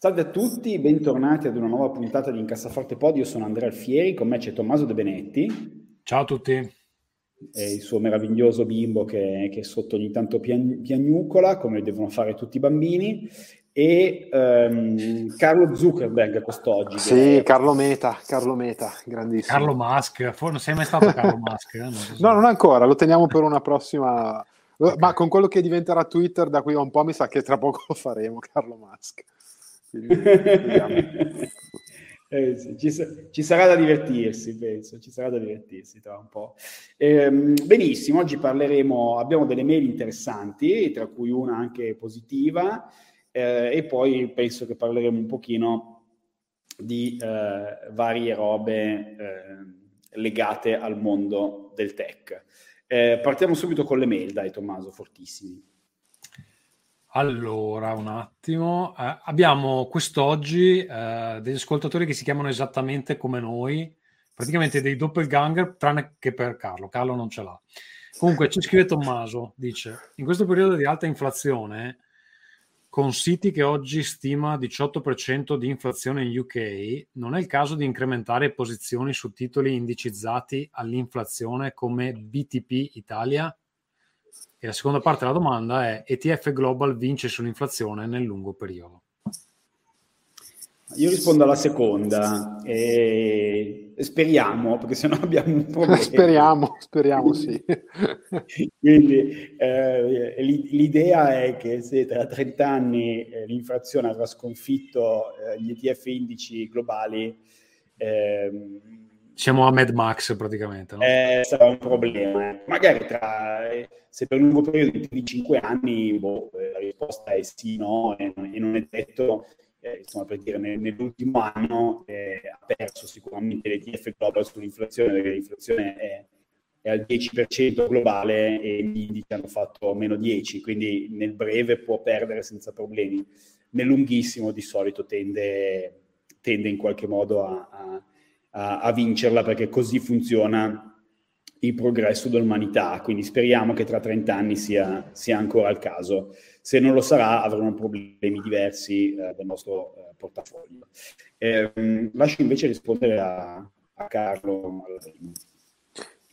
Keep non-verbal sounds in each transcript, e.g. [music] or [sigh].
Salve a tutti, bentornati ad una nuova puntata di Incassaforte Pod. Io sono Andrea Alfieri, con me c'è Tommaso De Benetti. Ciao a tutti. E il suo meraviglioso bimbo che, che sotto ogni tanto pian, piagnucola, come devono fare tutti i bambini. E um, Carlo Zuckerberg quest'oggi. Sì, è... Carlo Meta, Carlo Meta, grandissimo. Carlo Musk, non sei mai stato Carlo Musk? Eh? Non so no, non ancora, lo teniamo per una prossima... Okay. Ma con quello che diventerà Twitter da qui a un po' mi sa che tra poco lo faremo, Carlo Musk. [laughs] eh, sì, ci, ci, sarà da divertirsi, penso, ci sarà da divertirsi tra un po'. Eh, benissimo, oggi parleremo, abbiamo delle mail interessanti, tra cui una anche positiva, eh, e poi penso che parleremo un pochino di eh, varie robe eh, legate al mondo del tech. Eh, partiamo subito con le mail, dai Tommaso, fortissimi. Allora, un attimo. Eh, abbiamo quest'oggi eh, degli ascoltatori che si chiamano esattamente come noi, praticamente dei doppelganger, tranne che per Carlo. Carlo non ce l'ha. Comunque, ci scrive Tommaso, dice, in questo periodo di alta inflazione, con Citi che oggi stima 18% di inflazione in UK, non è il caso di incrementare posizioni su titoli indicizzati all'inflazione come BTP Italia? E la seconda parte della domanda è ETF Global vince sull'inflazione nel lungo periodo? Io rispondo alla seconda e speriamo, perché sennò [laughs] abbiamo un problema. speriamo, speriamo sì. [laughs] Quindi eh, l'idea è che se tra 30 anni eh, l'inflazione avrà sconfitto eh, gli ETF indici globali, ehm, siamo a Mad Max praticamente. No? Eh, sarà un problema. Magari tra, eh, se per un lungo periodo di 5 anni, boh, eh, la risposta è sì, no, e, e non è detto, eh, insomma, per dire, nell'ultimo anno eh, ha perso sicuramente l'ETF Global sull'inflazione, perché l'inflazione è, è al 10% globale e gli indici hanno fatto meno 10, quindi nel breve può perdere senza problemi. Nel lunghissimo di solito tende, tende in qualche modo a, a a, a vincerla perché così funziona il progresso dell'umanità, quindi speriamo che tra 30 anni sia, sia ancora il caso. Se non lo sarà avremo problemi diversi eh, del nostro eh, portafoglio. Eh, lascio invece rispondere a, a Carlo.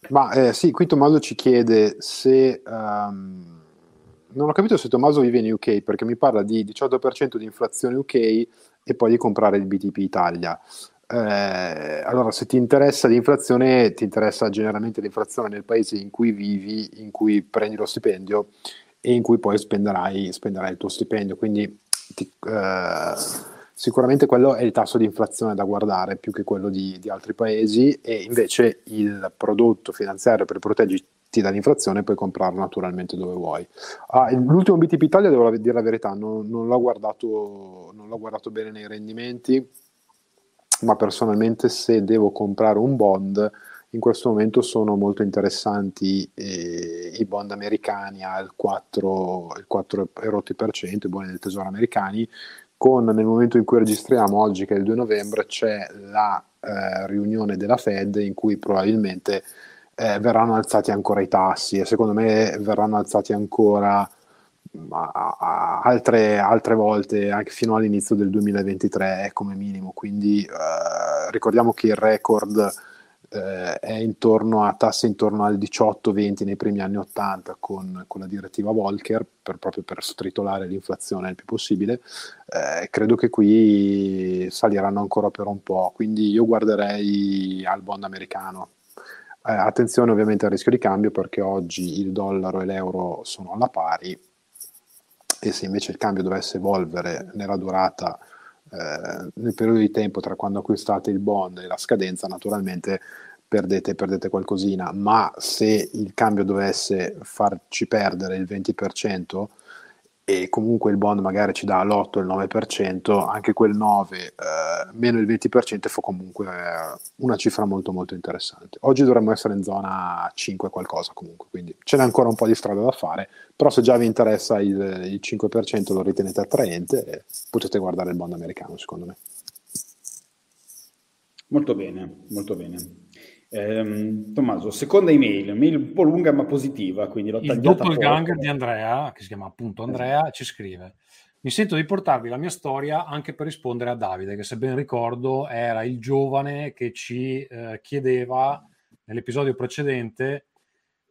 Ma eh, sì, qui Tommaso ci chiede se... Um, non ho capito se Tommaso vive in UK perché mi parla di 18% di inflazione UK e poi di comprare il BTP Italia. Eh, allora, se ti interessa l'inflazione, ti interessa generalmente l'inflazione nel paese in cui vivi, in cui prendi lo stipendio e in cui poi spenderai, spenderai il tuo stipendio. Quindi ti, eh, sicuramente quello è il tasso di inflazione da guardare più che quello di, di altri paesi e invece il prodotto finanziario per proteggerti dall'inflazione puoi comprarlo naturalmente dove vuoi. Ah, l'ultimo BTP Italia, devo dire la verità, non, non, l'ho guardato, non l'ho guardato bene nei rendimenti ma personalmente se devo comprare un bond in questo momento sono molto interessanti eh, i bond americani al 4, il 4 erotti per cento, i buoni del tesoro americani, con nel momento in cui registriamo oggi, che è il 2 novembre, c'è la eh, riunione della Fed in cui probabilmente eh, verranno alzati ancora i tassi e secondo me verranno alzati ancora altre, altre, volte anche fino all'inizio del 2023 come minimo quindi eh, ricordiamo che il record eh, è intorno a tassi intorno al 18-20 nei primi anni 80 con, con la direttiva Volcker per, proprio per stritolare l'inflazione il più possibile eh, credo che qui saliranno ancora per un po' quindi io guarderei al bond americano. Eh, attenzione ovviamente al rischio di cambio perché oggi il dollaro e l'euro sono alla pari e se invece il cambio dovesse evolvere nella durata, eh, nel periodo di tempo tra quando acquistate il bond e la scadenza, naturalmente perdete, perdete qualcosina, ma se il cambio dovesse farci perdere il 20%, e comunque il bond magari ci dà l'8, il 9%, anche quel 9 eh, meno il 20% fa comunque eh, una cifra molto molto interessante. Oggi dovremmo essere in zona 5 qualcosa comunque, quindi ce n'è ancora un po' di strada da fare, però se già vi interessa il, il 5% lo ritenete attraente, eh, potete guardare il bond americano secondo me. Molto bene, molto bene. Eh, Tommaso, seconda email, mail un po' lunga ma positiva, quindi l'ho Il doppelganger di Andrea, che si chiama appunto Andrea, ci scrive mi sento di portarvi la mia storia anche per rispondere a Davide, che se ben ricordo era il giovane che ci eh, chiedeva nell'episodio precedente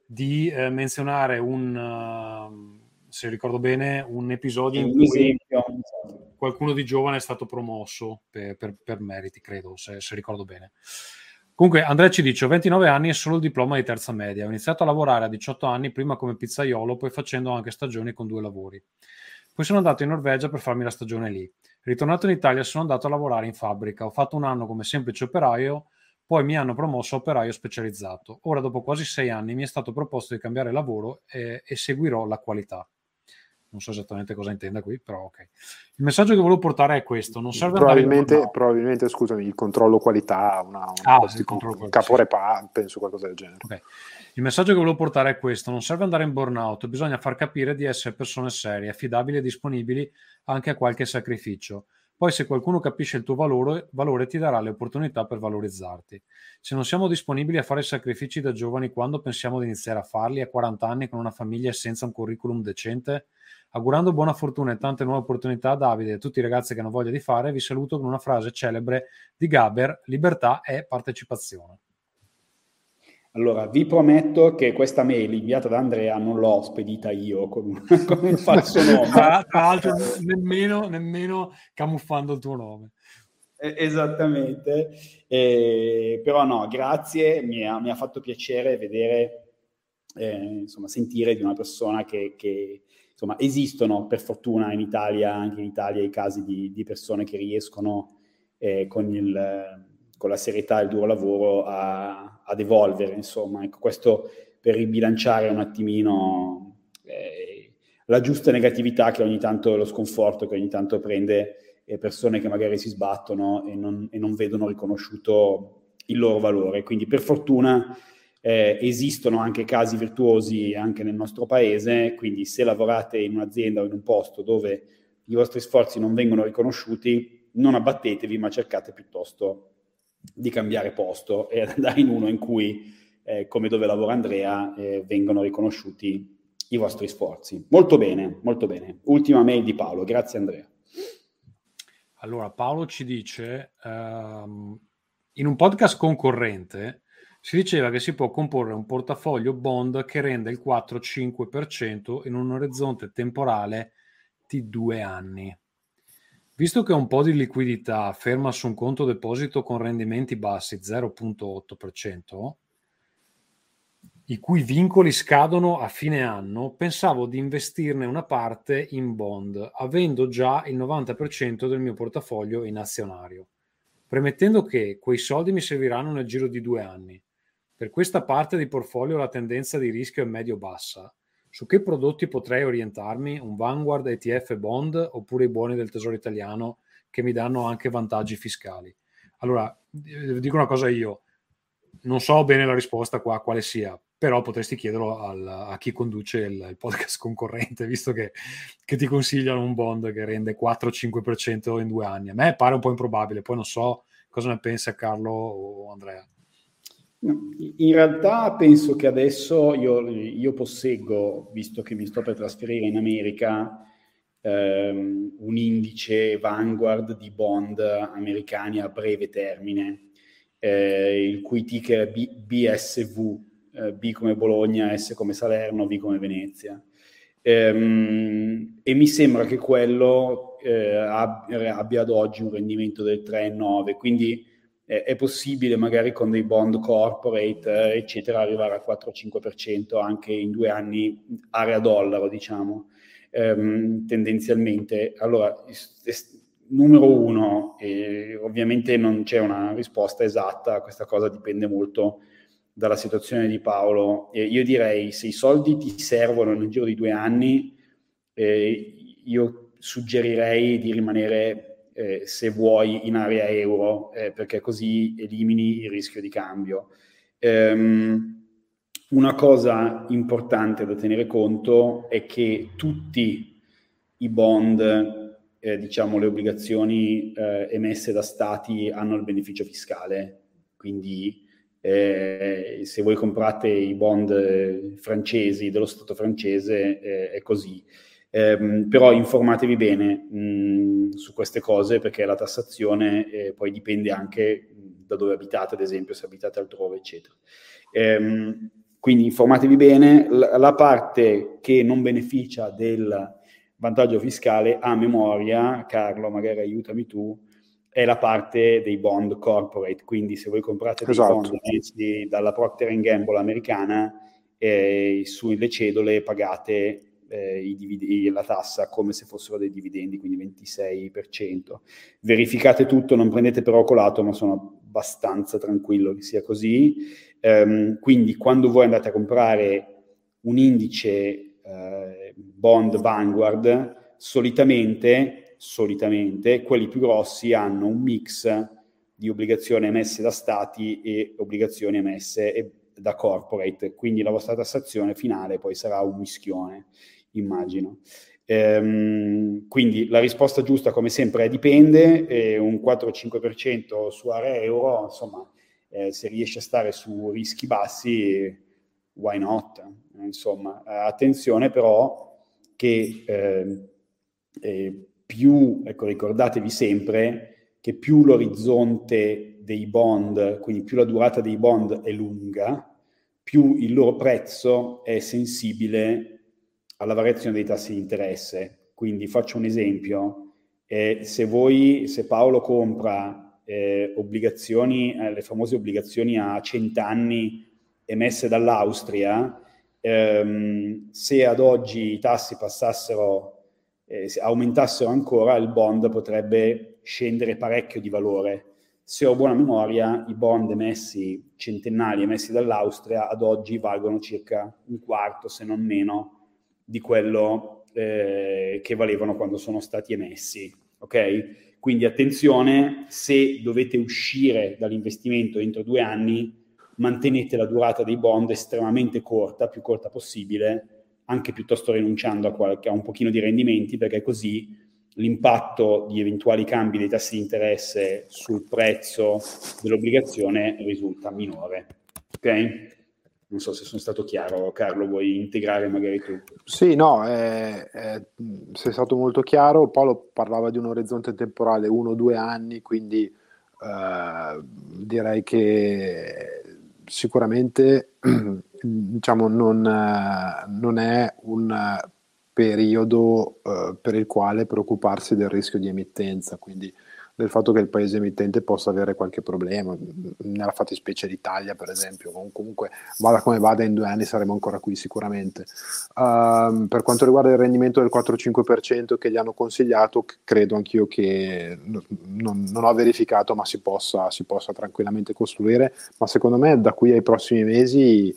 di eh, menzionare un, uh, se ricordo bene, un episodio in cui qualcuno di giovane è stato promosso per, per, per meriti, credo, se, se ricordo bene. Comunque, Andrea ci dice: Ho 29 anni e solo il diploma di terza media. Ho iniziato a lavorare a 18 anni, prima come pizzaiolo, poi facendo anche stagioni con due lavori. Poi sono andato in Norvegia per farmi la stagione lì. Ritornato in Italia, sono andato a lavorare in fabbrica. Ho fatto un anno come semplice operaio, poi mi hanno promosso a operaio specializzato. Ora, dopo quasi sei anni, mi è stato proposto di cambiare lavoro e, e seguirò la qualità non so esattamente cosa intenda qui, però ok. Il messaggio che volevo portare è questo, non serve probabilmente, andare probabilmente scusami, il controllo qualità, una, una ah, sì, controllo, caporepa, sì. penso qualcosa del genere. Okay. Il messaggio che volevo portare è questo, non serve andare in burnout, bisogna far capire di essere persone serie, affidabili e disponibili anche a qualche sacrificio. Poi se qualcuno capisce il tuo valore, valore ti darà le opportunità per valorizzarti. Se non siamo disponibili a fare sacrifici da giovani quando pensiamo di iniziare a farli a 40 anni con una famiglia e senza un curriculum decente, Augurando buona fortuna e tante nuove opportunità a Davide e a tutti i ragazzi che hanno voglia di fare, vi saluto con una frase celebre di Gaber, libertà è partecipazione. Allora, vi prometto che questa mail inviata da Andrea non l'ho spedita io con un, [laughs] con un falso nome. Tra, l'altro, nemmeno, nemmeno, camuffando il tuo nome. esattamente. Eh, però no, grazie, mi ha, mi ha fatto piacere vedere, eh, insomma, sentire di una persona che, che insomma, esistono per fortuna in Italia, anche in Italia, i casi di, di persone che riescono eh, con, il, con, la serietà e il duro lavoro a, ad evolvere, insomma, ecco, questo per ribilanciare un attimino eh, la giusta negatività che ogni tanto, lo sconforto che ogni tanto prende eh, persone che magari si sbattono e non, e non vedono riconosciuto il loro valore. Quindi per fortuna eh, esistono anche casi virtuosi anche nel nostro paese, quindi se lavorate in un'azienda o in un posto dove i vostri sforzi non vengono riconosciuti, non abbattetevi, ma cercate piuttosto di cambiare posto e andare in uno in cui, eh, come dove lavora Andrea, eh, vengono riconosciuti i vostri sforzi. Molto bene, molto bene. Ultima mail di Paolo, grazie Andrea. Allora, Paolo ci dice, um, in un podcast concorrente, si diceva che si può comporre un portafoglio bond che rende il 4-5% in un orizzonte temporale di due anni. Visto che un po' di liquidità ferma su un conto deposito con rendimenti bassi 0.8%, i cui vincoli scadono a fine anno, pensavo di investirne una parte in bond, avendo già il 90% del mio portafoglio in azionario, premettendo che quei soldi mi serviranno nel giro di due anni. Per questa parte di portfolio la tendenza di rischio è medio-bassa. Su che prodotti potrei orientarmi? Un Vanguard ETF bond oppure i buoni del Tesoro italiano che mi danno anche vantaggi fiscali? Allora, eh, dico una cosa io, non so bene la risposta qua quale sia, però potresti chiederlo al, a chi conduce il, il podcast concorrente, visto che, che, ti consigliano un bond che rende 4-5% in due anni. A me pare un po' improbabile, poi non so cosa ne pensa Carlo o Andrea. In realtà penso che adesso io, io, posseggo, visto che mi sto per trasferire in America, ehm, un indice Vanguard di bond americani a breve termine, eh, il cui ticker è B, BSV, eh, B come Bologna, S come Salerno, V come Venezia. Ehm, e mi sembra che quello eh, abbia, ad oggi un rendimento del 3,9, quindi è possibile magari con dei bond corporate, eh, eccetera, arrivare al 4-5% anche in due anni area dollaro, diciamo, ehm, tendenzialmente. Allora, numero uno, eh, ovviamente non c'è una risposta esatta, questa cosa dipende molto dalla situazione di Paolo. Eh, io direi se i soldi ti servono nel giro di due anni, eh, io suggerirei di rimanere, eh, se vuoi, in area euro, eh, perché così elimini il rischio di cambio. Um, una cosa importante da tenere conto è che tutti i bond, eh, diciamo le obbligazioni eh, emesse da stati hanno il beneficio fiscale, quindi eh, se voi comprate i bond eh, francesi dello Stato francese eh, è così. Eh, però informatevi bene mh, su queste cose perché la tassazione eh, poi dipende anche da dove abitate, ad esempio, se abitate altrove, eccetera. Ehm, quindi informatevi bene, la, la, parte che non beneficia del vantaggio fiscale a memoria, Carlo, magari aiutami tu, è la parte dei bond corporate. Quindi se voi comprate dei esatto. bond dalla Procter Gamble americana, eh, sulle cedole pagate eh, divide- la tassa come se fossero dei dividendi, quindi 26%. Verificate tutto, non prendete per ocolato, ma sono abbastanza tranquillo che sia così. Um, quindi quando voi andate a comprare un indice uh, bond Vanguard, solitamente, solitamente quelli più grossi hanno un mix di obbligazioni emesse da stati e obbligazioni emesse da corporate, quindi la vostra tassazione finale poi sarà un mischione, immagino. Ehm, quindi la risposta giusta, come sempre, è dipende, eh, un 4-5% su area euro, insomma, eh, se riesce a stare su rischi bassi, why not? Insomma, attenzione però che eh, più, ecco, ricordatevi sempre che più l'orizzonte dei bond, quindi più la durata dei bond è lunga, più il loro prezzo è sensibile alla variazione dei tassi di interesse. Quindi faccio un esempio, eh, se voi, se Paolo compra eh, obbligazioni, eh, le famose obbligazioni a 100 anni emesse dall'Austria, ehm, se ad oggi i tassi passassero, eh, aumentassero ancora, il bond potrebbe scendere parecchio di valore. Se ho buona memoria, i bond emessi centennali emessi dall'Austria ad oggi valgono circa un quarto, se non meno, di quello eh, che valevano quando sono stati emessi. Ok? Quindi attenzione, se dovete uscire dall'investimento entro due anni, mantenete la durata dei bond estremamente corta, più corta possibile, anche piuttosto rinunciando a, qualche, a un pochino di rendimenti, perché così l'impatto di eventuali cambi dei tassi di interesse sul prezzo dell'obbligazione risulta minore. Ok? Non so se sono stato chiaro, Carlo, vuoi integrare magari tu? Sì, no, eh, eh, sei stato molto chiaro. Paolo parlava di un orizzonte temporale uno o due anni, quindi eh, direi che sicuramente [clears throat] diciamo, non, non è un periodo eh, per il quale preoccuparsi del rischio di emittenza, quindi del fatto che il paese emittente possa avere qualche problema, nella fattispecie l'Italia per esempio, comunque vada come vada in due anni saremo ancora qui sicuramente. Uh, per quanto riguarda il rendimento del 4-5% che gli hanno consigliato, credo anch'io che non, non ho verificato ma si possa, si possa, tranquillamente costruire, ma secondo me da qui ai prossimi mesi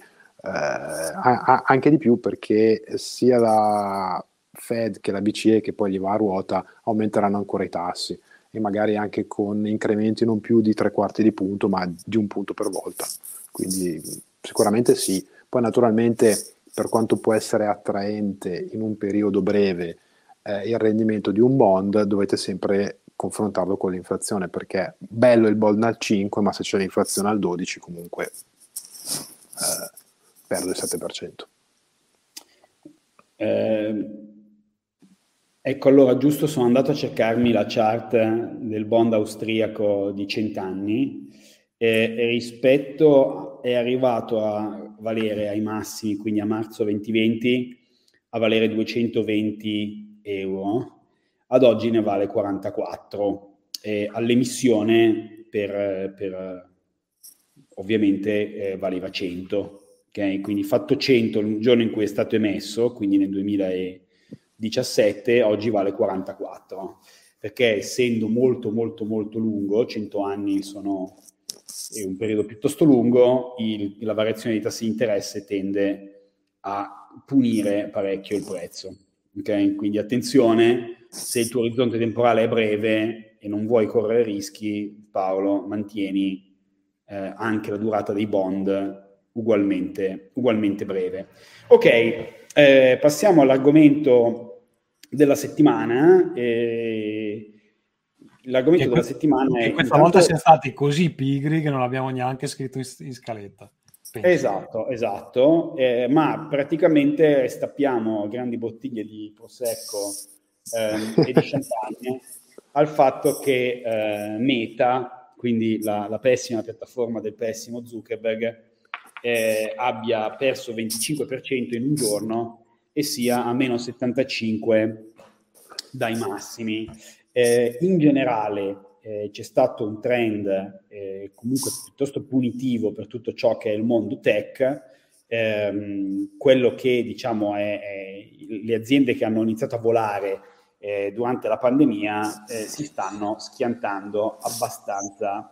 eh, anche di più perché sia la Fed che la BCE che poi gli va a ruota aumenteranno ancora i tassi e magari anche con incrementi non più di tre quarti di punto, ma di un punto per volta. Quindi sicuramente sì. Poi naturalmente per quanto può essere attraente in un periodo breve eh, il rendimento di un bond, dovete sempre confrontarlo con l'inflazione, perché bello il bond al 5, ma se c'è l'inflazione al 12 comunque eh, perde il 7%. Eh, Ecco, allora giusto sono andato a cercarmi la chart del bond austriaco di cent'anni e, e rispetto è arrivato a valere ai massimi, quindi a marzo 2020, a valere 220 euro, ad oggi ne vale 44 e all'emissione per, per ovviamente eh, valeva 100, okay? quindi fatto 100 il giorno in cui è stato emesso, quindi nel 2000 e 17, oggi vale 44, perché essendo molto molto molto lungo, 100 anni sono è un periodo piuttosto lungo, il, la variazione dei tassi di interesse tende a punire parecchio il prezzo. Okay? Quindi attenzione, se il tuo orizzonte temporale è breve e non vuoi correre rischi, Paolo, mantieni eh, anche la durata dei bond ugualmente, ugualmente breve. Ok, eh, passiamo all'argomento della settimana. Eh, l'argomento che della que- settimana è... Questa intanto... volta siamo stati così pigri che non l'abbiamo neanche scritto in, in scaletta. Penso. Esatto, esatto, eh, ma praticamente stappiamo grandi bottiglie di Prosecco eh, e di champagne [laughs] al fatto che eh, Meta, quindi la, la, pessima piattaforma del pessimo Zuckerberg, eh, abbia perso 25% in un giorno e sia a meno 75 dai massimi. Eh, in generale eh, c'è stato un trend eh, comunque piuttosto punitivo per tutto ciò che è il mondo tech. Ehm, quello che diciamo è, è, le aziende che hanno iniziato a volare eh, durante la pandemia eh, si stanno schiantando abbastanza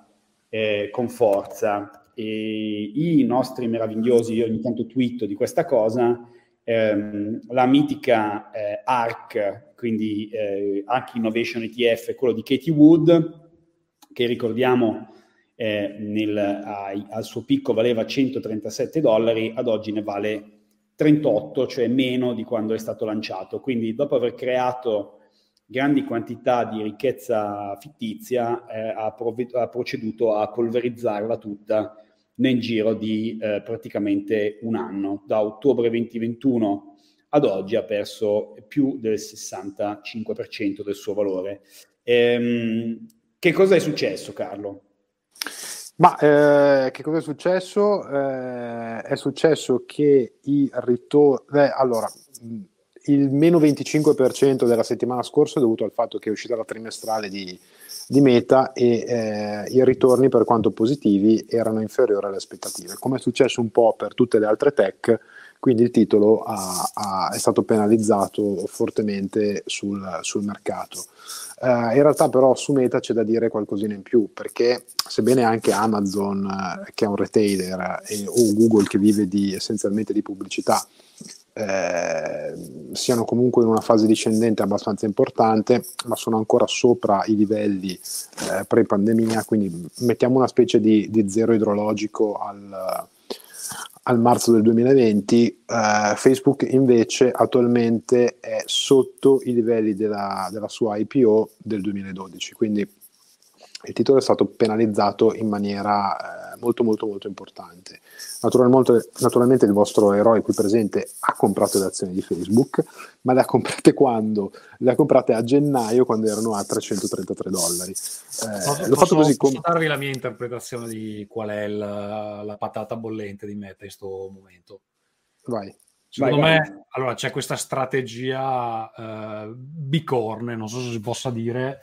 con forza. E I nostri meravigliosi, io ogni tanto twitto di questa cosa, ehm, la mitica eh, ARC, quindi eh, ARC Innovation ETF, quello di Katie Wood, che ricordiamo eh, nel, ai, al suo picco valeva 137 dollari, ad oggi ne vale 38, cioè meno di quando è stato lanciato. Quindi dopo aver creato grandi quantità di ricchezza fittizia, eh, ha, prov- ha, proceduto a polverizzarla tutta nel giro di eh, praticamente un anno. Da ottobre 2021 ad oggi ha perso più del 65% del suo valore. Ehm, che cosa è successo, Carlo? Ma eh, che cosa è successo? Eh, è successo che i ritorni... Eh, allora, il meno 25% della settimana scorsa è dovuto al fatto che è uscita la trimestrale di, di Meta e eh, i ritorni, per quanto positivi, erano inferiori alle aspettative. Come è successo un po' per tutte le altre tech, quindi il titolo ha, ha, è stato penalizzato fortemente sul, sul mercato. Uh, in realtà però su Meta c'è da dire qualcosina in più, perché sebbene anche Amazon, uh, che è un retailer, e, o Google che vive di, essenzialmente di pubblicità, eh, siano comunque in una fase discendente abbastanza importante, ma sono ancora sopra i livelli eh, pre-pandemia, quindi mettiamo una specie di, di zero idrologico al, al marzo del 2020, eh, Facebook invece attualmente è sotto i livelli della, della sua IPO del 2012, quindi il titolo è stato penalizzato in maniera eh, molto molto molto importante. Naturalmente, naturalmente, il vostro eroe qui presente ha comprato le azioni di Facebook, ma le ha comprate quando? Le ha comprate a gennaio quando erano a 333 dollari. Eh, posso, l'ho fatto così posso darvi la mia interpretazione di qual è la, la patata bollente di Meta in questo momento? Vai. Secondo vai, me, vai. allora c'è questa strategia eh, bicorne, non so se si possa dire,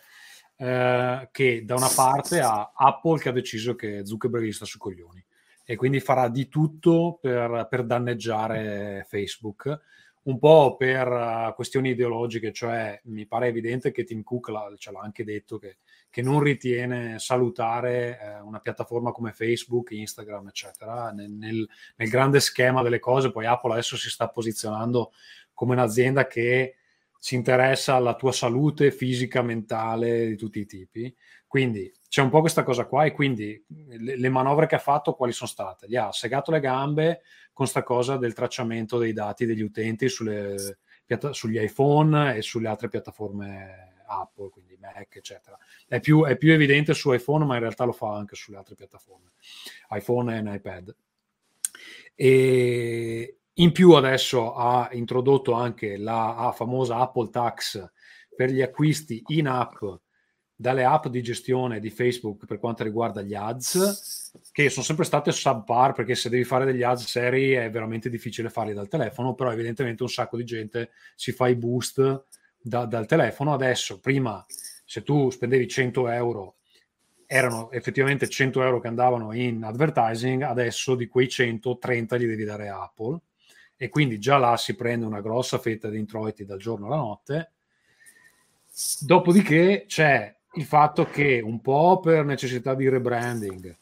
eh, che da una parte ha Apple che ha deciso che Zuckerberg gli sta su coglioni e quindi farà di tutto per, per danneggiare Facebook, un po' per uh, questioni ideologiche, cioè mi pare evidente che Tim Cook l'ha, ce l'ha anche detto che, che non ritiene salutare eh, una piattaforma come Facebook, Instagram, eccetera, nel, nel, nel grande schema delle cose, poi Apple adesso si sta posizionando come un'azienda che si interessa alla tua salute fisica, mentale, di tutti i tipi. Quindi c'è un po' questa cosa qua e quindi le, le manovre che ha fatto quali sono state? Gli ha segato le gambe con questa cosa del tracciamento dei dati degli utenti sulle, sugli iPhone e sulle altre piattaforme Apple, quindi Mac, eccetera. È più, è più evidente su iPhone, ma in realtà lo fa anche sulle altre piattaforme, iPhone e iPad. E, in più adesso ha introdotto anche la famosa Apple Tax per gli acquisti in app dalle app di gestione di Facebook per quanto riguarda gli ads, che sono sempre state subpar perché se devi fare degli ads seri è veramente difficile farli dal telefono, però evidentemente un sacco di gente si fa i boost da, dal telefono. Adesso, prima, se tu spendevi 100 euro erano effettivamente 100 euro che andavano in advertising, adesso di quei 130 li devi dare a Apple e quindi già là si prende una grossa fetta di introiti dal giorno alla notte. Dopodiché c'è il fatto che un po' per necessità di rebranding,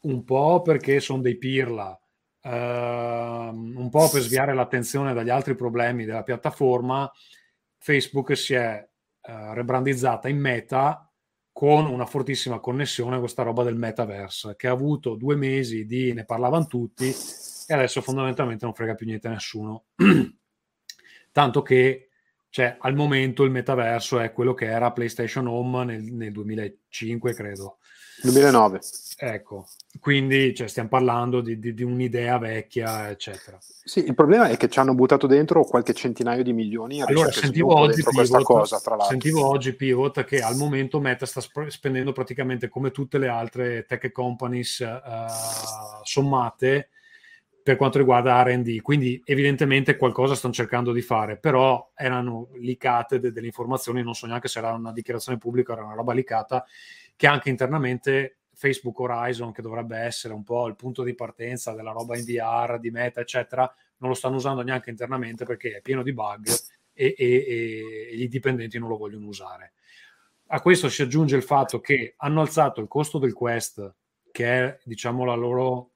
un po' perché sono dei pirla, Uh, un po' per sviare l'attenzione dagli altri problemi della piattaforma, Facebook si è uh, rebrandizzata in Meta con una fortissima connessione a questa roba del metaverse, che ha avuto due mesi di ne parlavano tutti e adesso fondamentalmente non frega più niente a nessuno. [clears throat] Tanto che cioè, al momento il metaverso è quello che era PlayStation Home nel, nel 2005, credo. 2009. Ecco, quindi cioè, stiamo parlando di, di, di, un'idea vecchia, eccetera. Sì, il problema è che ci hanno buttato dentro qualche centinaio di milioni. Allora, sentivo oggi, Pivot, cosa, sentivo oggi Pivot che al momento Meta sta spendendo praticamente come tutte le altre tech companies uh, sommate per quanto riguarda RD. Quindi, evidentemente, qualcosa stanno cercando di fare, però erano licate de- delle informazioni. Non so neanche se era una dichiarazione pubblica era una roba licata, che anche internamente Facebook Horizon, che dovrebbe essere un po' il punto di partenza della roba in VR, di meta, eccetera, non lo stanno usando neanche internamente perché è pieno di bug e, e, e i dipendenti non lo vogliono usare. A questo si aggiunge il fatto che hanno alzato il costo del Quest, che è diciamo la loro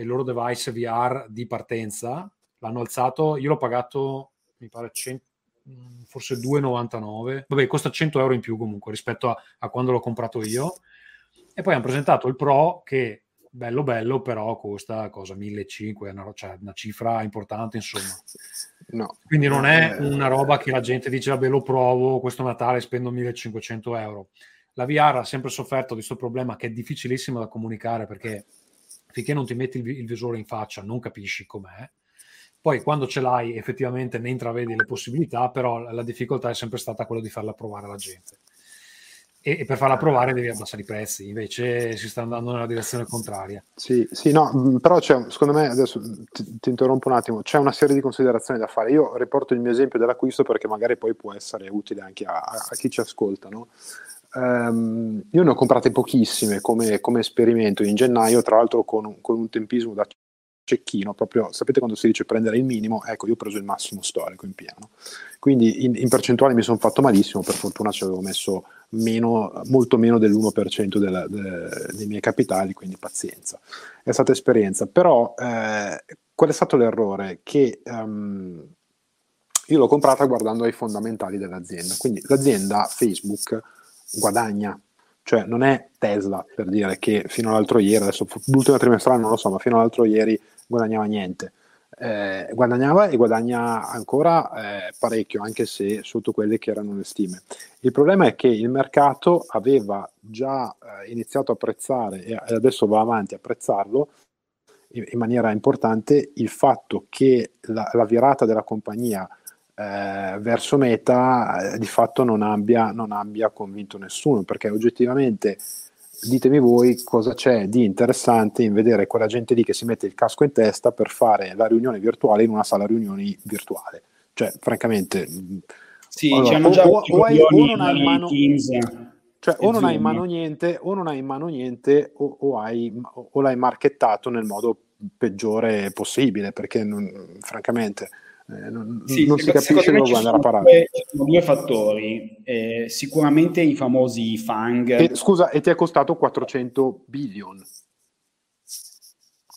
il loro device VR di partenza, l'hanno alzato, io l'ho pagato, mi pare, 100, mm, forse 2,99, vabbè, costa 100 euro in più comunque rispetto a, a quando l'ho comprato io. E poi hanno presentato il Pro che bello bello, però costa cosa 1500, una, cioè una cifra importante, insomma. No. Quindi non è eh, una roba che la gente dice, vabbè, lo provo, questo Natale spendo 1500 euro. La VR ha sempre sofferto di questo problema che è difficilissimo da comunicare perché finché non ti metti il, visore in faccia non capisci com'è. Poi quando ce l'hai effettivamente ne intravedi le possibilità, però la, difficoltà è sempre stata quella di farla provare alla gente. E, e, per farla provare devi abbassare i prezzi, invece si sta andando nella direzione contraria. Sì, sì, no, mm, però secondo me, adesso ti, ti, interrompo un attimo, c'è una serie di considerazioni da fare. Io riporto il mio esempio dell'acquisto perché magari poi può essere utile anche a, a chi ci ascolta, no? Um, io ne ho comprate pochissime come, come, esperimento in gennaio, tra l'altro con, con, un tempismo da cecchino, proprio sapete quando si dice prendere il minimo? Ecco, io ho preso il massimo storico in piano. Quindi in, in percentuale mi sono fatto malissimo, per fortuna ci avevo messo meno, molto meno dell'1% della, de, dei miei capitali, quindi pazienza. È stata esperienza, però eh, qual è stato l'errore? Che um, io l'ho comprata guardando ai fondamentali dell'azienda, quindi l'azienda Facebook guadagna. Cioè non è Tesla per dire che fino all'altro ieri, adesso l'ultima trimestrale non lo so, ma fino all'altro ieri guadagnava niente. Eh, guadagnava e guadagna ancora eh, parecchio, anche se sotto quelle che erano le stime. Il problema è che il mercato aveva già eh, iniziato a apprezzare e adesso va avanti a apprezzarlo in, in maniera importante il fatto che la, la virata della compagnia eh, verso Meta eh, di fatto non abbia, non abbia convinto nessuno, perché oggettivamente ditemi voi cosa c'è di interessante in vedere quella gente lì che si mette il casco in testa per fare la riunione virtuale in una sala riunioni virtuale. Cioè, francamente... Sì, allora, o, o, o, hai, o, non hai in mano... Cioè, o non hai in mano niente, o non hai in mano niente, o, o, hai, o l'hai marchettato nel modo peggiore possibile, perché non, francamente eh, non, sì, non si capisce dove andare a parare. Ci sono due fattori, eh, sicuramente i famosi FANG. E, scusa, e ti è costato 400 billion.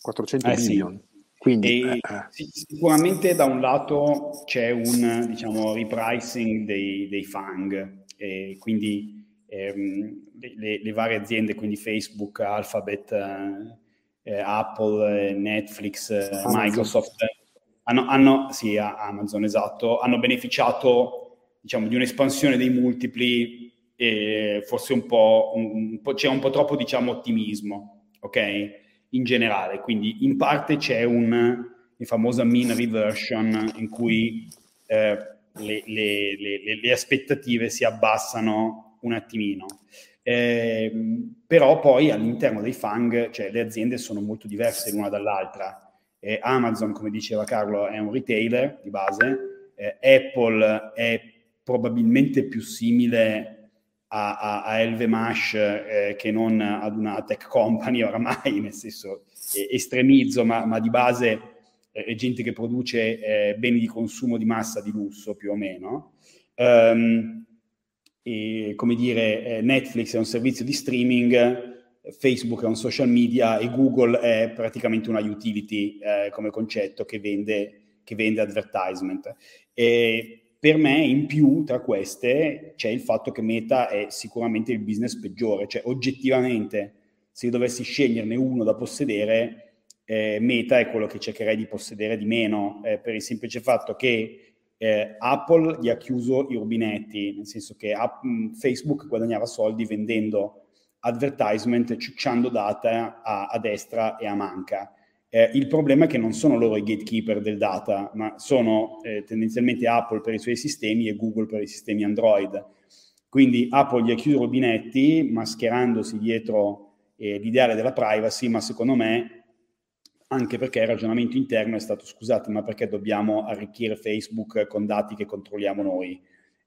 400 eh, billion. Sì. Quindi, eh, eh. sicuramente da un lato c'è un diciamo, repricing dei, dei FANG, quindi ehm, le, le, varie aziende, quindi Facebook, Alphabet, eh, Apple, Netflix, Microsoft, hanno, hanno, sì, Amazon, esatto, hanno beneficiato diciamo, di un'espansione dei multipli e forse un po', un, po', c'è un po' troppo diciamo, ottimismo, ok? In generale, quindi in parte c'è un, il famoso mean reversion in cui eh, le, le, le, le, aspettative si abbassano un attimino. Eh, però poi all'interno dei FANG, cioè le aziende sono molto diverse l'una dall'altra eh, Amazon, come diceva Carlo, è un retailer di base, eh, Apple è probabilmente più simile a, a, a Elvemash eh, che non ad una tech company oramai, nel senso estremizzo, ma, ma, di base è gente che produce eh, beni di consumo di massa di lusso più o meno. Um, e, come dire, eh, Netflix è un servizio di streaming Facebook è un social media e Google è praticamente una utility eh, come concetto che vende, che vende advertisement. E per me, in più, tra queste, c'è il fatto che Meta è sicuramente il business peggiore, cioè oggettivamente, se io dovessi sceglierne uno da possedere, eh, Meta è quello che cercherei di possedere di meno, eh, per il semplice fatto che eh, Apple gli ha chiuso i rubinetti, nel senso che App, Facebook guadagnava soldi vendendo advertisement, ciucciando data a, a destra e a manca. Eh, il problema è che non sono loro i gatekeeper del data, ma sono eh, tendenzialmente Apple per i suoi sistemi e Google per i sistemi Android. Quindi Apple gli ha chiuso i rubinetti mascherandosi dietro eh, l'ideale della privacy, ma secondo me anche perché il ragionamento interno è stato scusate, ma perché dobbiamo arricchire Facebook con dati che controlliamo noi?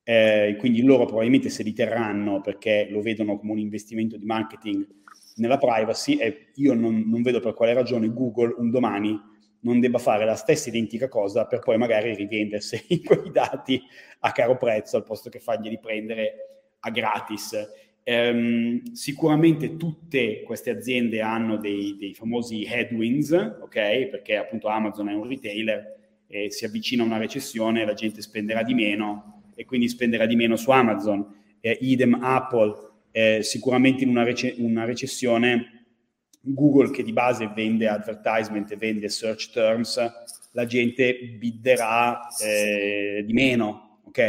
Eh, quindi loro probabilmente se li terranno perché lo vedono come un investimento di marketing nella privacy e io non, non, vedo per quale ragione Google un domani non debba fare la stessa identica cosa per poi magari rivendersi [laughs] quei dati a caro prezzo al posto che farglieli prendere a gratis. Ehm, sicuramente tutte queste aziende hanno dei, dei, famosi headwinds, ok? Perché appunto Amazon è un retailer e si avvicina a una recessione, la gente spenderà di meno e quindi spenderà di meno su Amazon. Eh, idem Apple eh, sicuramente in una, rece- una, recessione Google che di base vende advertisement e vende search terms, la gente bidderà eh, di meno, ok?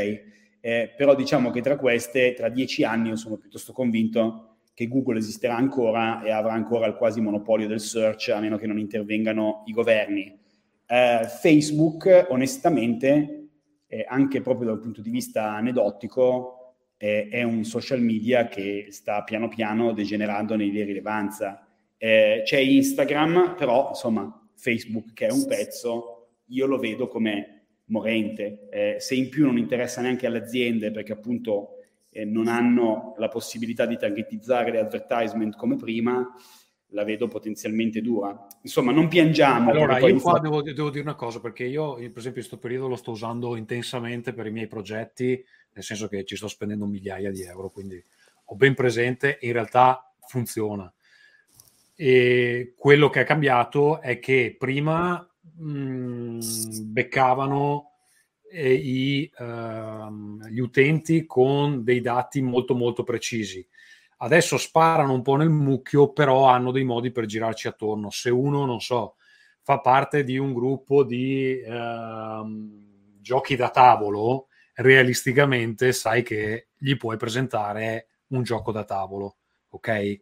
Eh, però diciamo che tra queste, tra dieci anni, io sono piuttosto convinto che Google esisterà ancora e avrà ancora il quasi monopolio del search, a meno che non intervengano i governi. Eh, Facebook, onestamente, eh, anche proprio dal punto di vista aneddotico, eh, è un social media che sta piano piano degenerando nell'irrilevanza. Eh, c'è Instagram, però insomma Facebook che è un pezzo, io lo vedo come morente. Eh, se in più non interessa neanche alle aziende perché appunto eh, non hanno la possibilità di targetizzare le advertisement come prima, la vedo potenzialmente dura. Insomma, non piangiamo. Allora, io qua devo, devo, dire una cosa, perché io, per esempio, in questo periodo lo sto usando intensamente per i miei progetti nel senso che ci sto spendendo migliaia di euro, quindi ho ben presente in realtà funziona. E quello che è cambiato è che prima mh, mm, beccavano eh, i, uh, gli utenti con dei dati molto molto precisi. Adesso sparano un po' nel mucchio, però hanno dei modi per girarci attorno. Se uno, non so, fa parte di un gruppo di uh, giochi da tavolo, realisticamente sai che gli puoi presentare un gioco da tavolo, ok?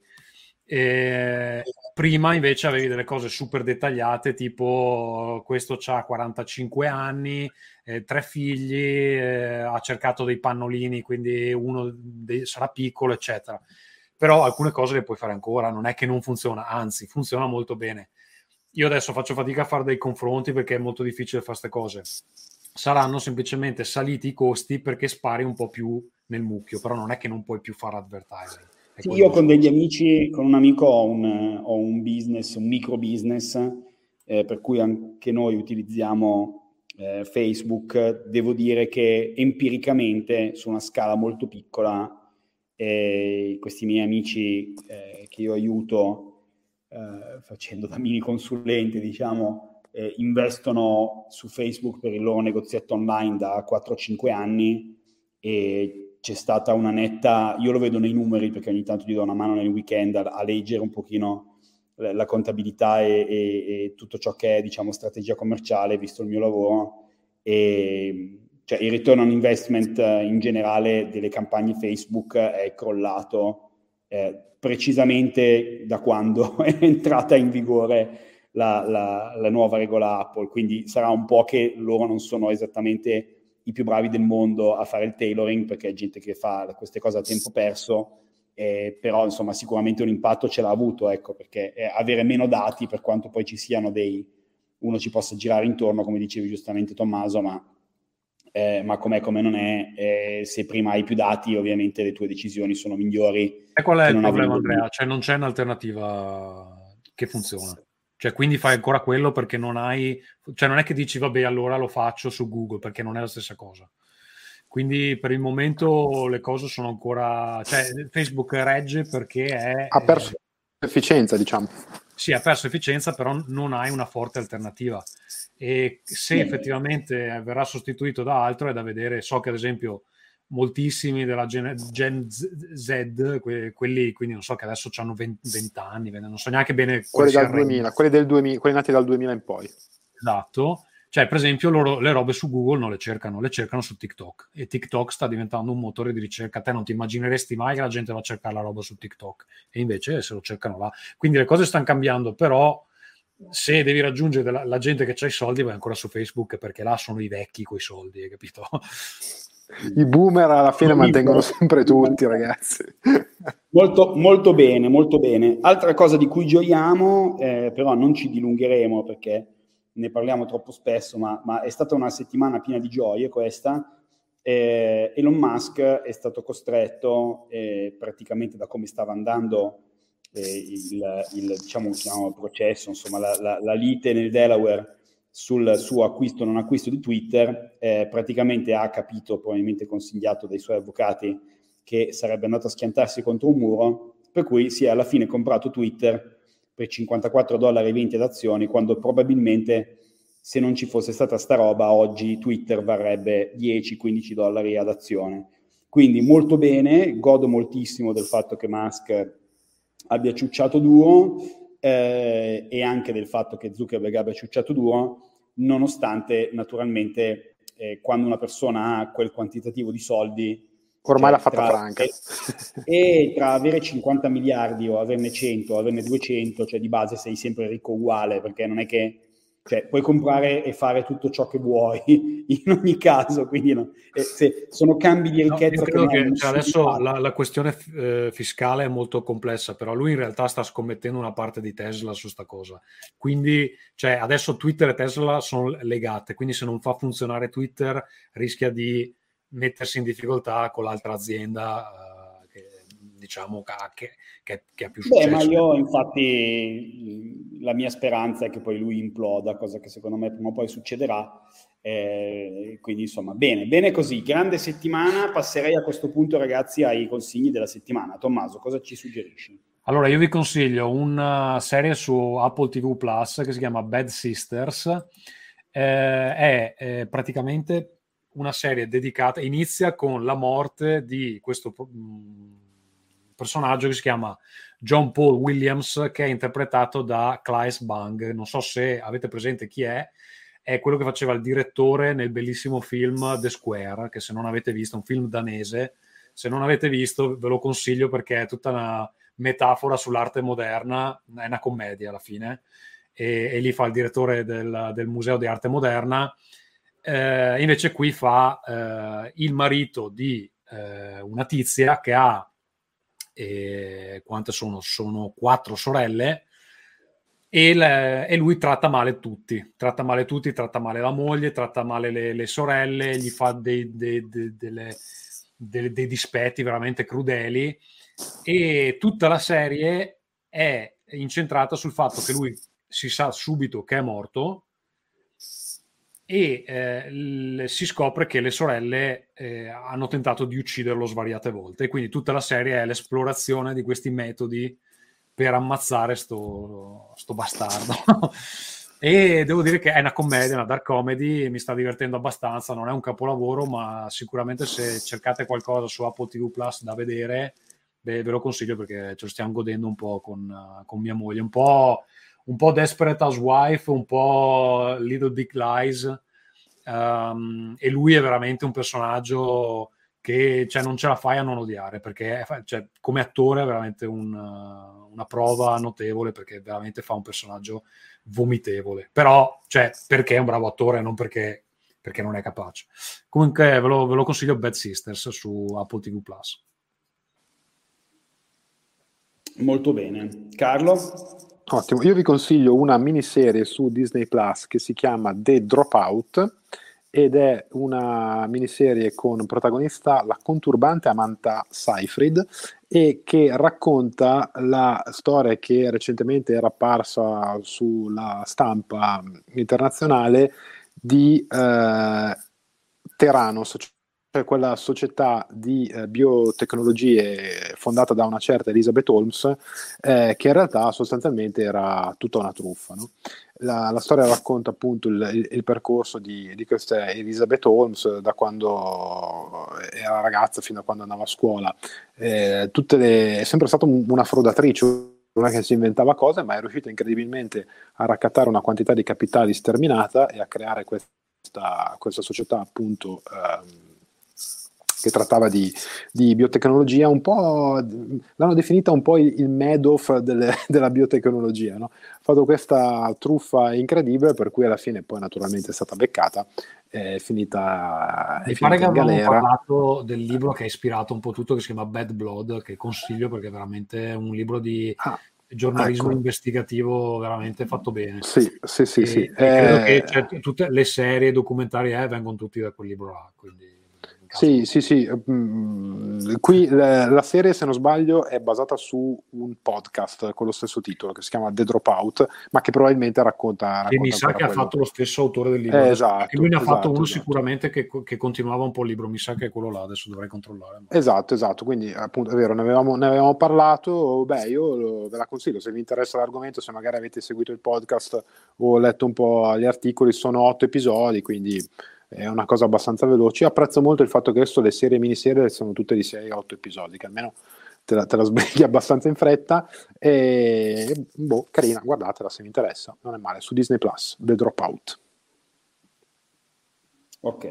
E prima invece avevi delle cose super dettagliate, tipo questo ha 45 anni, eh, tre figli, eh, ha cercato dei pannolini, quindi uno dei, sarà piccolo, eccetera. Però alcune cose le puoi fare ancora, non è che non funziona, anzi funziona molto bene. Io adesso faccio fatica a fare dei confronti perché è molto difficile fare queste cose saranno semplicemente saliti i costi perché spari un po' più nel mucchio, però non è che non puoi più fare advertising. Sì, io con degli amici, con un amico ho un, ho un business, un micro business, eh, per cui anche noi utilizziamo eh, Facebook. Devo dire che empiricamente, su una scala molto piccola, eh, questi miei amici eh, che io aiuto eh, facendo da mini consulente, diciamo, eh, investono su Facebook per il loro negozietto online da 4-5 anni e c'è stata una netta, io lo vedo nei numeri perché ogni tanto gli do una mano nel weekend a, a leggere un pochino la, la contabilità e, e, e, tutto ciò che è diciamo strategia commerciale visto il mio lavoro e cioè, il return on investment in generale delle campagne Facebook è crollato eh, precisamente da quando [laughs] è entrata in vigore la, la, la, nuova regola Apple, quindi sarà un po' che loro non sono esattamente i più bravi del mondo a fare il tailoring, perché è gente che fa queste cose a tempo perso, eh, però insomma sicuramente un impatto ce l'ha avuto, ecco, perché eh, avere meno dati, per quanto poi ci siano dei, uno ci possa girare intorno, come dicevi giustamente Tommaso, ma, eh, ma com'è come non è, eh, se prima hai più dati ovviamente le tue decisioni sono migliori. E qual è il problema Andrea? Cioè non c'è un'alternativa che funziona? Cioè, quindi fai ancora quello perché non hai, cioè non è che dici vabbè allora lo faccio su Google perché non è la stessa cosa. Quindi per il momento le cose sono ancora, cioè Facebook regge perché è... Ha perso eh, efficienza, diciamo. Sì, ha perso efficienza, però non hai una forte alternativa. E se effettivamente verrà sostituito da altro è da vedere. So che ad esempio moltissimi della Gen, Gen Z, que, quelli quindi non so che adesso hanno 20, 20 anni, non so neanche bene quelli, dal 2000, quelli, del 2000, quelli nati dal 2000 in poi. Esatto. Cioè, per esempio, loro le robe su Google non le cercano, le cercano su TikTok. E TikTok sta diventando un motore di ricerca. Te non ti immagineresti mai che la gente va a cercare la roba su TikTok. E invece se lo cercano là. Quindi le cose stanno cambiando, però se devi raggiungere la, la gente che ha i soldi, vai ancora su Facebook perché là sono i vecchi coi soldi, hai capito? I boomer alla fine mantengono sempre tutti, ragazzi. Molto, molto bene, molto bene. Altra cosa di cui gioiamo, eh, però non ci dilungheremo perché ne parliamo troppo spesso, ma, ma è stata una settimana piena di gioie questa. Eh, Elon Musk è stato costretto, eh, praticamente da come stava andando eh, il, il, diciamo, processo, insomma, la, la, la lite nel Delaware sul suo acquisto o non acquisto di Twitter, eh, praticamente ha capito, probabilmente consigliato dai suoi avvocati, che sarebbe andato a schiantarsi contro un muro, per cui si è alla fine comprato Twitter per 54 dollari 20 ad azioni, quando probabilmente se non ci fosse stata sta roba, oggi Twitter varrebbe 10-15 dollari ad azione. Quindi molto bene, godo moltissimo del fatto che Musk abbia ciucciato duro, eh, e anche del fatto che Zuckerberg abbia ciucciato duro, nonostante naturalmente eh, quando una persona ha quel quantitativo di soldi... Ormai cioè, l'ha fatta franca. E, e, tra avere 50 miliardi o averne 100 o averne 200, cioè di base sei sempre ricco uguale, perché non è che cioè, puoi comprare e fare tutto ciò che vuoi [laughs] in ogni caso, quindi no, eh, sono cambi di ricchezza. No, che che, cioè, adesso la, la, questione eh, fiscale è molto complessa, però lui in realtà sta scommettendo una parte di Tesla su sta cosa. Quindi, cioè, adesso Twitter e Tesla sono legate, quindi se non fa funzionare Twitter rischia di mettersi in difficoltà con l'altra azienda diciamo, che, che, che, ha più successo. Beh, ma io infatti la mia speranza è che poi lui imploda, cosa che secondo me prima o poi succederà. Eh, quindi insomma, bene, bene così. Grande settimana. Passerei a questo punto, ragazzi, ai consigli della settimana. Tommaso, cosa ci suggerisci? Allora, io vi consiglio una serie su Apple TV Plus che si chiama Bad Sisters. Eh, è eh, praticamente una serie dedicata, inizia con la morte di questo mh, personaggio che si chiama John Paul Williams, che è interpretato da Claes Bang. Non so se avete presente chi è, è quello che faceva il direttore nel bellissimo film The Square, che se non avete visto, un film danese. Se non avete visto, ve lo consiglio perché è tutta una metafora sull'arte moderna, è una commedia alla fine, e, e lì fa il direttore del, del Museo di Arte Moderna. Eh, invece qui fa eh, il marito di eh, una tizia che ha e quante sono? Sono quattro sorelle e, le, e, lui tratta male tutti, tratta male tutti, tratta male la moglie, tratta male le, le sorelle, gli fa dei, dei, dei, delle, dei, dei dispetti veramente crudeli e tutta la serie è incentrata sul fatto che lui si sa subito che è morto e eh, si scopre che le sorelle eh, hanno tentato di ucciderlo svariate volte. E quindi tutta la serie è l'esplorazione di questi metodi per ammazzare sto, sto bastardo. [laughs] E devo dire che è una commedia, una dark comedy mi sta divertendo abbastanza, non è un capolavoro ma sicuramente se cercate qualcosa su Apple TV Plus da vedere beh, ve lo consiglio perché ce lo stiamo godendo un po' con, uh, con mia moglie, un po' un po' Desperate Housewife, un po' Little Big Lies, um, e lui è veramente un personaggio che cioè, non ce la fai a non odiare, perché cioè, come attore è veramente un, una prova notevole, perché veramente fa un personaggio vomitevole, però cioè, perché è un bravo attore, non perché, perché non è capace. Comunque ve lo, ve lo consiglio Bad Sisters su Apple TV+. Plus. Molto bene. Carlo? Ottimo, io vi consiglio una miniserie su Disney Plus che si chiama The Dropout ed è una miniserie con protagonista la conturbante Amanta Seyfried e che racconta la storia che recentemente era apparsa sulla stampa internazionale di eh, Teranos, cioè quella società di eh, biotecnologie fondata da una certa Elizabeth Holmes, eh, che in realtà sostanzialmente era tutta una truffa. No? la, la, storia racconta appunto il, il, il percorso di, di, questa Elizabeth Holmes da quando era ragazza fino a quando andava a scuola. Eh, le, è sempre stata una frodatrice, una che si inventava cose, ma è riuscita incredibilmente a raccattare una quantità di capitali sterminata e a creare questa, questa società appunto. Ehm, che trattava di, di, biotecnologia, un po' l'hanno definita un po' il, il Madoff delle, [laughs] della biotecnologia. No? Ha fatto questa truffa incredibile, per cui alla fine poi naturalmente è stata beccata, è finita, Mi pare che abbiamo parlato del libro che ha ispirato un po' tutto, che si chiama Bad Blood, che consiglio perché è veramente un libro di ah, giornalismo ecco. investigativo veramente fatto bene. Sì, sì, sì. E, sì. E credo eh... che cioè, tutte le serie documentari eh, vengono tutti da quel libro là, quindi sì, sì, sì. Mm, qui la, la, serie, se non sbaglio, è basata su un podcast con lo stesso titolo che si chiama The Dropout, ma che probabilmente racconta. racconta che mi sa che quello. ha fatto lo stesso autore del libro. Eh, esatto. E lui ne ha esatto, fatto uno esatto. sicuramente che, che, continuava un po' il libro. Mi sa che è quello là, adesso dovrei controllare. Ma... Esatto, esatto. Quindi, appunto, è vero, ne avevamo, ne avevamo parlato. Beh, io lo, ve la consiglio se vi interessa l'argomento, se magari avete seguito il podcast o letto un po' gli articoli, sono otto episodi, quindi è una cosa abbastanza veloce. Apprezzo molto il fatto che adesso le serie miniserie sono tutte di 6-8 episodi, che almeno te la, te la sbrighi [laughs] abbastanza in fretta. E boh, carina, guardatela se vi interessa, non è male. Su Disney Plus, The Dropout. Ok.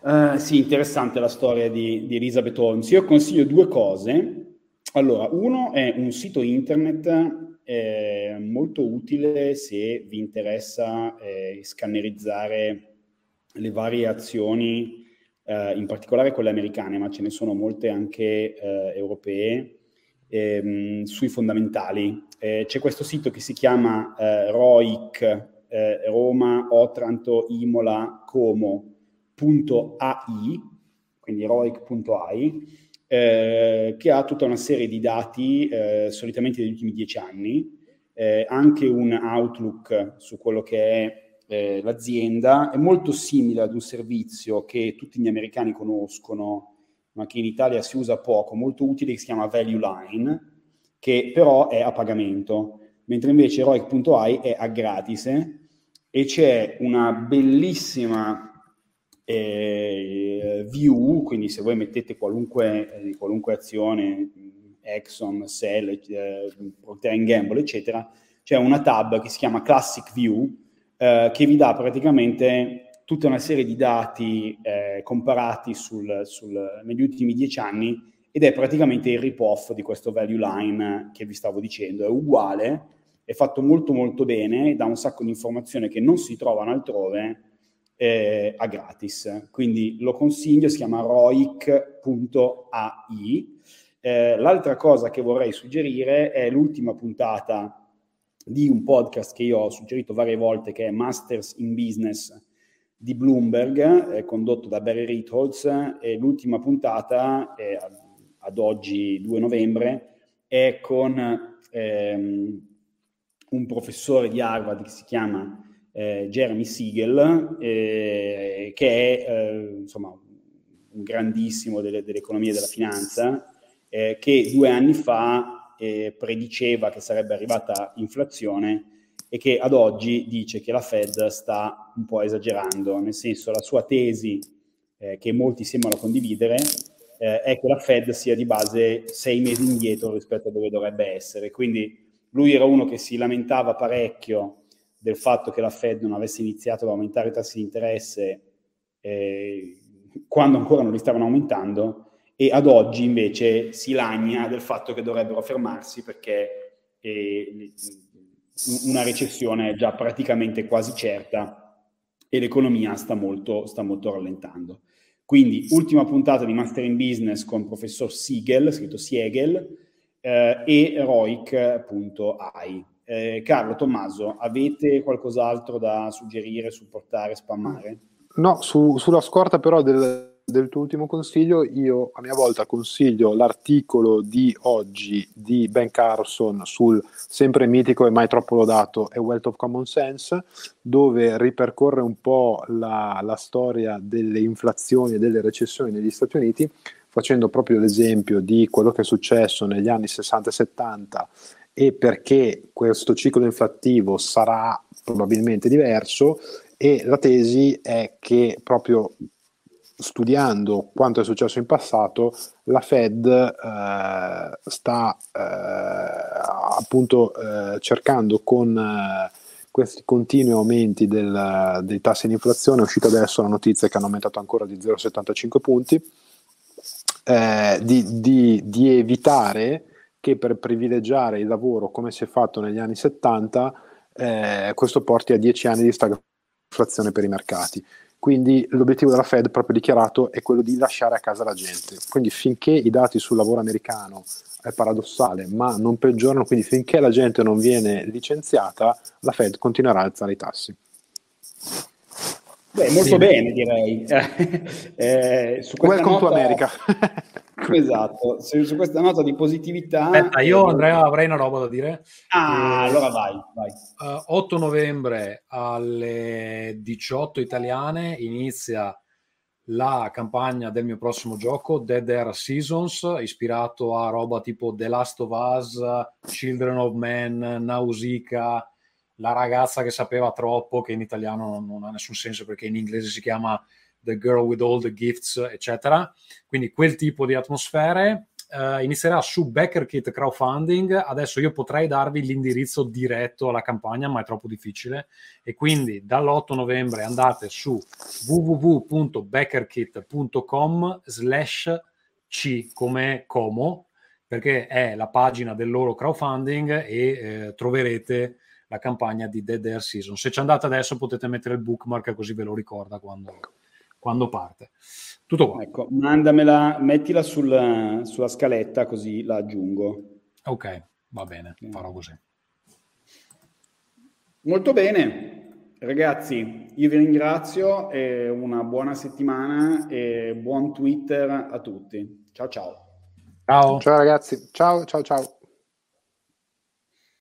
Uh, sì, interessante la storia di, di Elizabeth Holmes. Io consiglio due cose. Allora, uno è un sito internet eh, molto utile se vi interessa eh, scannerizzare le varie azioni, eh, in particolare quelle americane, ma ce ne sono molte anche eh, europee, ehm, sui fondamentali. Eh, c'è questo sito che si chiama eh, ROIC, Roma, Otranto, Imola, Como.ai, quindi roic.ai, eh, che ha tutta una serie di dati, eh, solitamente degli ultimi dieci anni, eh, anche un outlook su quello che è eh, l'azienda, è molto simile ad un servizio che tutti gli americani conoscono, ma che in Italia si usa poco, molto utile, che si chiama Value Line, che però è a pagamento, mentre invece Heroic.ai è a gratis e c'è una bellissima eh, view, quindi se voi mettete qualunque, eh, qualunque azione, Exxon, Cell, eh, Procter Gamble, eccetera, c'è una tab che si chiama Classic View eh, che vi dà praticamente tutta una serie di dati eh, comparati sul, sul, negli ultimi dieci anni ed è praticamente il rip-off di questo value line che vi stavo dicendo. È uguale, è fatto molto molto bene, dà un sacco di informazioni che non si trovano altrove eh, a gratis. Quindi lo consiglio, si chiama roic.ai. Eh, l'altra cosa che vorrei suggerire è l'ultima puntata di un podcast che io ho suggerito varie volte, che è Masters in Business di Bloomberg, eh, condotto da Barry Ritholz. E l'ultima puntata, eh, ad oggi 2 novembre, è con ehm, un professore di Harvard che si chiama eh, Jeremy Siegel, eh, che è eh, insomma, un grandissimo delle, dell'economia e della finanza, eh, che due anni fa eh, prediceva che sarebbe arrivata inflazione e che ad oggi dice che la Fed sta un po' esagerando, nel senso la sua tesi, che molti sembrano condividere, è che la Fed sia di base sei mesi indietro rispetto a dove dovrebbe essere. Quindi lui era uno che si lamentava parecchio del fatto che la Fed non avesse iniziato ad aumentare i tassi di interesse eh, quando ancora non li stavano aumentando e ad oggi invece si lagna del fatto che dovrebbero fermarsi perché eh, una recessione è già praticamente quasi certa e l'economia sta molto, sta molto rallentando. Quindi, ultima puntata di Master in Business con il professor Siegel, scritto Siegel, eh, e Roic.ai. Eh, Carlo, Tommaso, avete qualcos'altro da suggerire, supportare, spammare? No, su, sulla scorta però del, del, tuo ultimo consiglio, io a mia volta consiglio l'articolo di oggi di Ben Carson sul sempre mitico e mai troppo lodato A Wealth of Common Sense, dove ripercorre un po' la, la storia delle inflazioni e delle recessioni negli Stati Uniti, facendo proprio l'esempio di quello che è successo negli anni 60 e 70 e perché questo ciclo inflattivo sarà probabilmente diverso e la tesi è che proprio studiando quanto è successo in passato, la Fed eh, sta eh, appunto eh, cercando con eh, questi continui aumenti del, dei tassi di inflazione, è uscita adesso la notizia che hanno aumentato ancora di 0,75 punti, eh, di, di, di, evitare che per privilegiare il lavoro come si è fatto negli anni 70, eh, questo porti a 10 anni di stagflazione per i mercati. Quindi l'obiettivo della Fed proprio dichiarato è quello di lasciare a casa la gente. Quindi finché i dati sul lavoro americano è paradossale, ma non peggiorano, quindi finché la gente non viene licenziata, la Fed continuerà a alzare i tassi. Beh, molto sì. bene direi. [laughs] eh, su Welcome nota... to America. [laughs] [laughs] esatto, su, su, questa nota di positività... Aspetta, io Andrea avrei una roba da dire. Ah, eh, allora vai, vai. Uh, eh, 8 novembre alle 18 italiane inizia la campagna del mio prossimo gioco, Dead Air Seasons, ispirato a roba tipo The Last of Us, Children of Men, Nausicaa, la ragazza che sapeva troppo, che in italiano non ha nessun senso perché in inglese si chiama The Girl with All the Gifts, eccetera. Quindi quel tipo di atmosfere. Uh, inizierà su BackerKit Crowdfunding. Adesso io potrei darvi l'indirizzo diretto alla campagna, ma è troppo difficile. E quindi dall'8 novembre andate su www.backerkit.com slash C come Como, perché è la pagina del loro crowdfunding e eh, troverete la campagna di Dead Air Season. Se ci andate adesso potete mettere il bookmark così ve lo ricorda quando, quando parte. Tutto qua. Ecco, mandamela, mettila sul, sulla scaletta così la aggiungo. Ok, va bene, farò così. Molto bene, ragazzi, io vi ringrazio e una buona settimana e buon Twitter a tutti. Ciao ciao. Ciao. Ciao ragazzi, ciao ciao ciao.